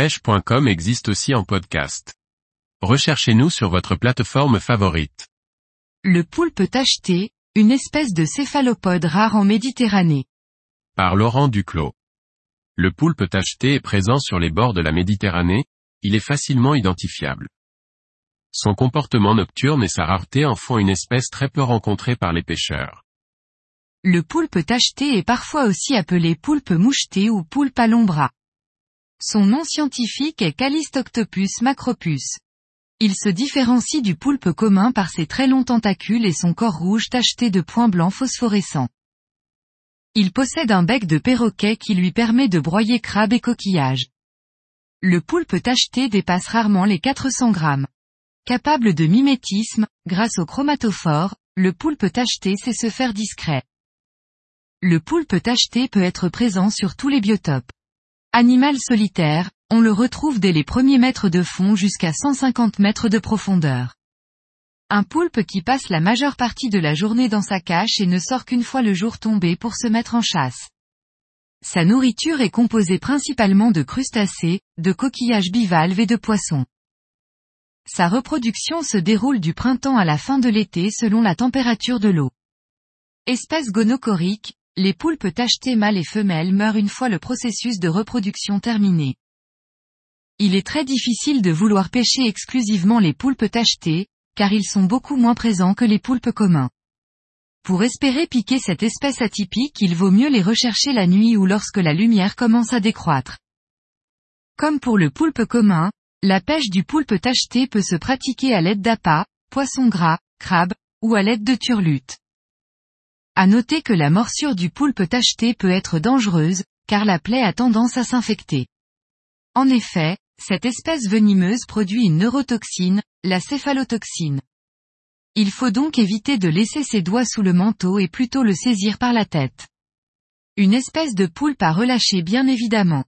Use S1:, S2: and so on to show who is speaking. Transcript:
S1: pêche.com existe aussi en podcast. Recherchez-nous sur votre plateforme favorite.
S2: Le poulpe tacheté, une espèce de céphalopode rare en Méditerranée.
S1: Par Laurent Duclos. Le poulpe tacheté est présent sur les bords de la Méditerranée, il est facilement identifiable. Son comportement nocturne et sa rareté en font une espèce très peu rencontrée par les pêcheurs.
S2: Le poulpe tacheté est parfois aussi appelé poulpe moucheté ou poulpe à long bras. Son nom scientifique est Calistoctopus macropus. Il se différencie du poulpe commun par ses très longs tentacules et son corps rouge tacheté de points blancs phosphorescents. Il possède un bec de perroquet qui lui permet de broyer crabes et coquillages. Le poulpe tacheté dépasse rarement les 400 grammes. Capable de mimétisme, grâce au chromatophore, le poulpe tacheté sait se faire discret. Le poulpe tacheté peut être présent sur tous les biotopes. Animal solitaire, on le retrouve dès les premiers mètres de fond jusqu'à 150 mètres de profondeur. Un poulpe qui passe la majeure partie de la journée dans sa cache et ne sort qu'une fois le jour tombé pour se mettre en chasse. Sa nourriture est composée principalement de crustacés, de coquillages bivalves et de poissons. Sa reproduction se déroule du printemps à la fin de l'été selon la température de l'eau. Espèce gonochorique, les poulpes tachetés mâles et femelles meurent une fois le processus de reproduction terminé. Il est très difficile de vouloir pêcher exclusivement les poulpes tachetés, car ils sont beaucoup moins présents que les poulpes communs. Pour espérer piquer cette espèce atypique il vaut mieux les rechercher la nuit ou lorsque la lumière commence à décroître. Comme pour le poulpe commun, la pêche du poulpe tacheté peut se pratiquer à l'aide d'appâts, poissons gras, crabes, ou à l'aide de turlutes. À noter que la morsure du poulpe tacheté peut être dangereuse, car la plaie a tendance à s'infecter. En effet, cette espèce venimeuse produit une neurotoxine, la céphalotoxine. Il faut donc éviter de laisser ses doigts sous le manteau et plutôt le saisir par la tête. Une espèce de poulpe à relâcher bien évidemment.